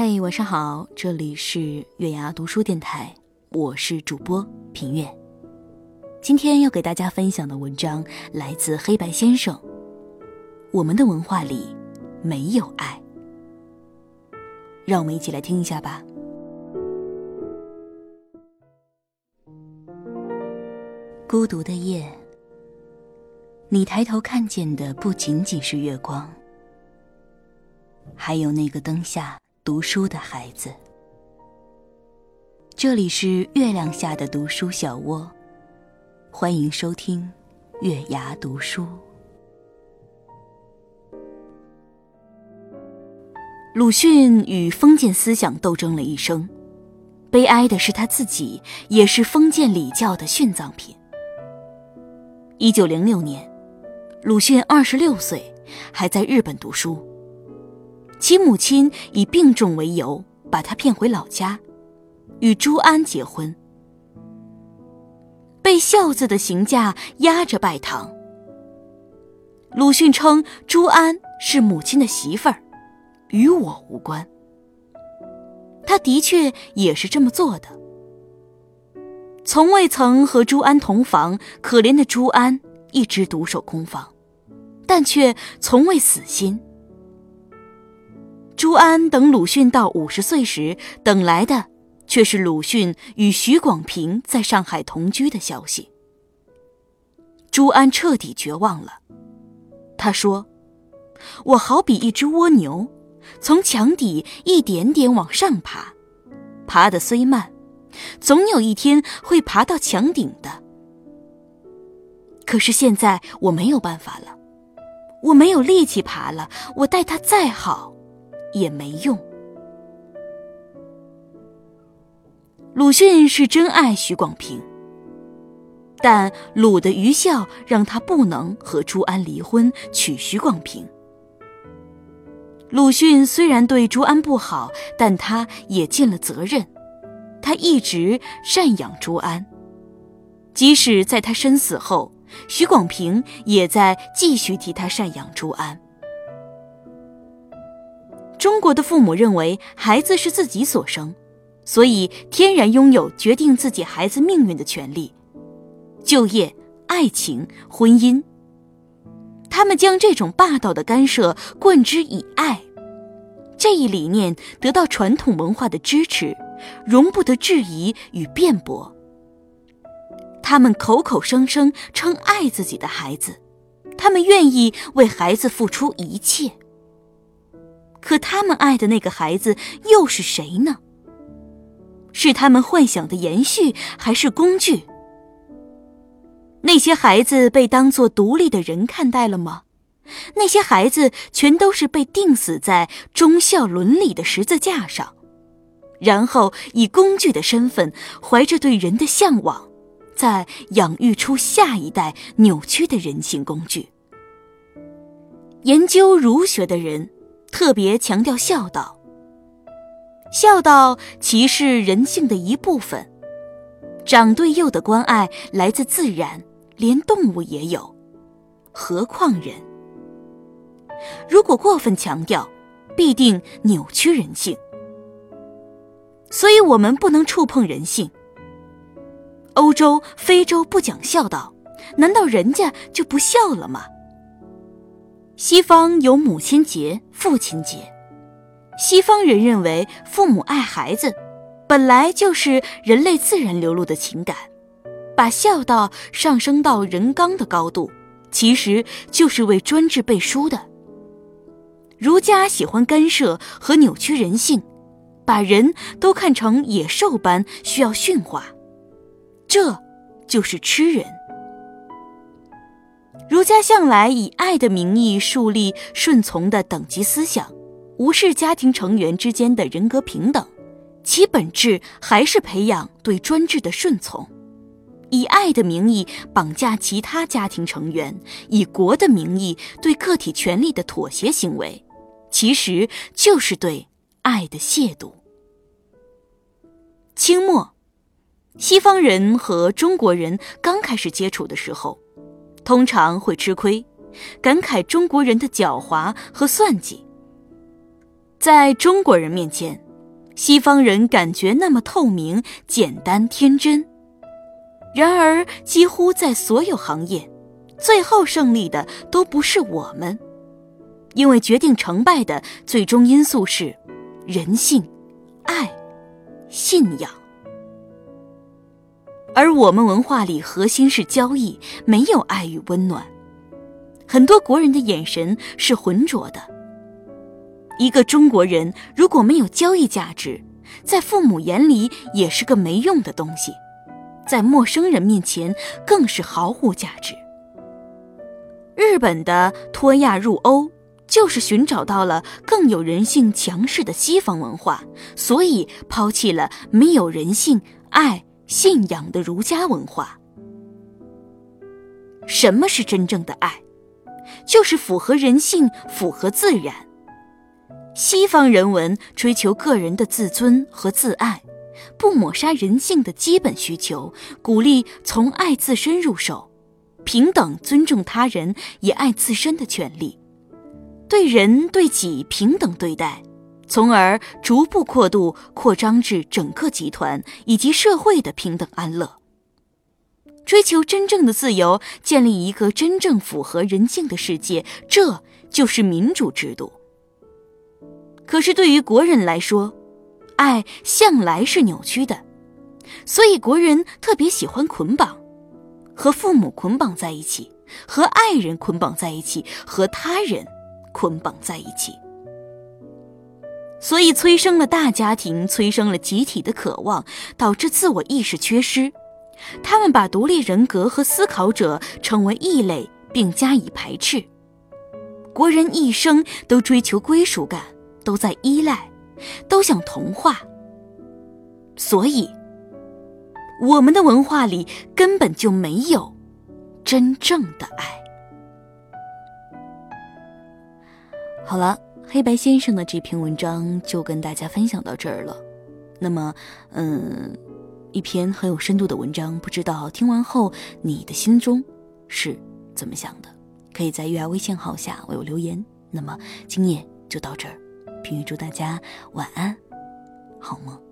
嘿，晚上好，这里是月牙读书电台，我是主播平月。今天要给大家分享的文章来自黑白先生。我们的文化里没有爱，让我们一起来听一下吧。孤独的夜，你抬头看见的不仅仅是月光，还有那个灯下。读书的孩子，这里是月亮下的读书小窝，欢迎收听月牙读书。鲁迅与封建思想斗争了一生，悲哀的是他自己也是封建礼教的殉葬品。一九零六年，鲁迅二十六岁，还在日本读书。其母亲以病重为由，把他骗回老家，与朱安结婚。被孝子的刑架压着拜堂。鲁迅称朱安是母亲的媳妇儿，与我无关。他的确也是这么做的。从未曾和朱安同房，可怜的朱安一直独守空房，但却从未死心。朱安等鲁迅到五十岁时，等来的却是鲁迅与许广平在上海同居的消息。朱安彻底绝望了，他说：“我好比一只蜗牛，从墙底一点点往上爬，爬得虽慢，总有一天会爬到墙顶的。可是现在我没有办法了，我没有力气爬了，我待他再好。”也没用。鲁迅是真爱许广平，但鲁的愚孝让他不能和朱安离婚，娶许广平。鲁迅虽然对朱安不好，但他也尽了责任，他一直赡养朱安，即使在他身死后，许广平也在继续替他赡养朱安。中国的父母认为孩子是自己所生，所以天然拥有决定自己孩子命运的权利。就业、爱情、婚姻，他们将这种霸道的干涉冠之以爱。这一理念得到传统文化的支持，容不得质疑与辩驳。他们口口声声称爱自己的孩子，他们愿意为孩子付出一切。可他们爱的那个孩子又是谁呢？是他们幻想的延续，还是工具？那些孩子被当作独立的人看待了吗？那些孩子全都是被钉死在忠孝伦理的十字架上，然后以工具的身份，怀着对人的向往，再养育出下一代扭曲的人性工具。研究儒学的人。特别强调孝道。孝道其是人性的一部分，长对幼的关爱来自自然，连动物也有，何况人？如果过分强调，必定扭曲人性。所以我们不能触碰人性。欧洲、非洲不讲孝道，难道人家就不孝了吗？西方有母亲节、父亲节，西方人认为父母爱孩子，本来就是人类自然流露的情感，把孝道上升到人纲的高度，其实就是为专制背书的。儒家喜欢干涉和扭曲人性，把人都看成野兽般需要驯化，这就是吃人。儒家向来以爱的名义树立顺从的等级思想，无视家庭成员之间的人格平等，其本质还是培养对专制的顺从，以爱的名义绑架其他家庭成员，以国的名义对个体权利的妥协行为，其实就是对爱的亵渎。清末，西方人和中国人刚开始接触的时候。通常会吃亏，感慨中国人的狡猾和算计。在中国人面前，西方人感觉那么透明、简单、天真。然而，几乎在所有行业，最后胜利的都不是我们，因为决定成败的最终因素是人性、爱、信仰。而我们文化里核心是交易，没有爱与温暖。很多国人的眼神是浑浊的。一个中国人如果没有交易价值，在父母眼里也是个没用的东西，在陌生人面前更是毫无价值。日本的脱亚入欧，就是寻找到了更有人性强势的西方文化，所以抛弃了没有人性、爱、信仰的儒家文化。什么是真正的爱？就是符合人性、符合自然。西方人文追求个人的自尊和自爱，不抹杀人性的基本需求，鼓励从爱自身入手，平等尊重他人也爱自身的权利，对人对己平等对待，从而逐步过度扩张至整个集团以及社会的平等安乐。追求真正的自由，建立一个真正符合人性的世界，这就是民主制度。可是对于国人来说，爱向来是扭曲的，所以国人特别喜欢捆绑，和父母捆绑在一起，和爱人捆绑在一起，和他人捆绑在一起，所以催生了大家庭，催生了集体的渴望，导致自我意识缺失。他们把独立人格和思考者称为异类，并加以排斥。国人一生都追求归属感，都在依赖，都想同化。所以，我们的文化里根本就没有真正的爱。好了，黑白先生的这篇文章就跟大家分享到这儿了。那么，嗯。一篇很有深度的文章，不知道听完后你的心中是怎么想的？可以在月牙微信号下为我留言。那么今夜就到这儿，并预祝大家晚安，好梦。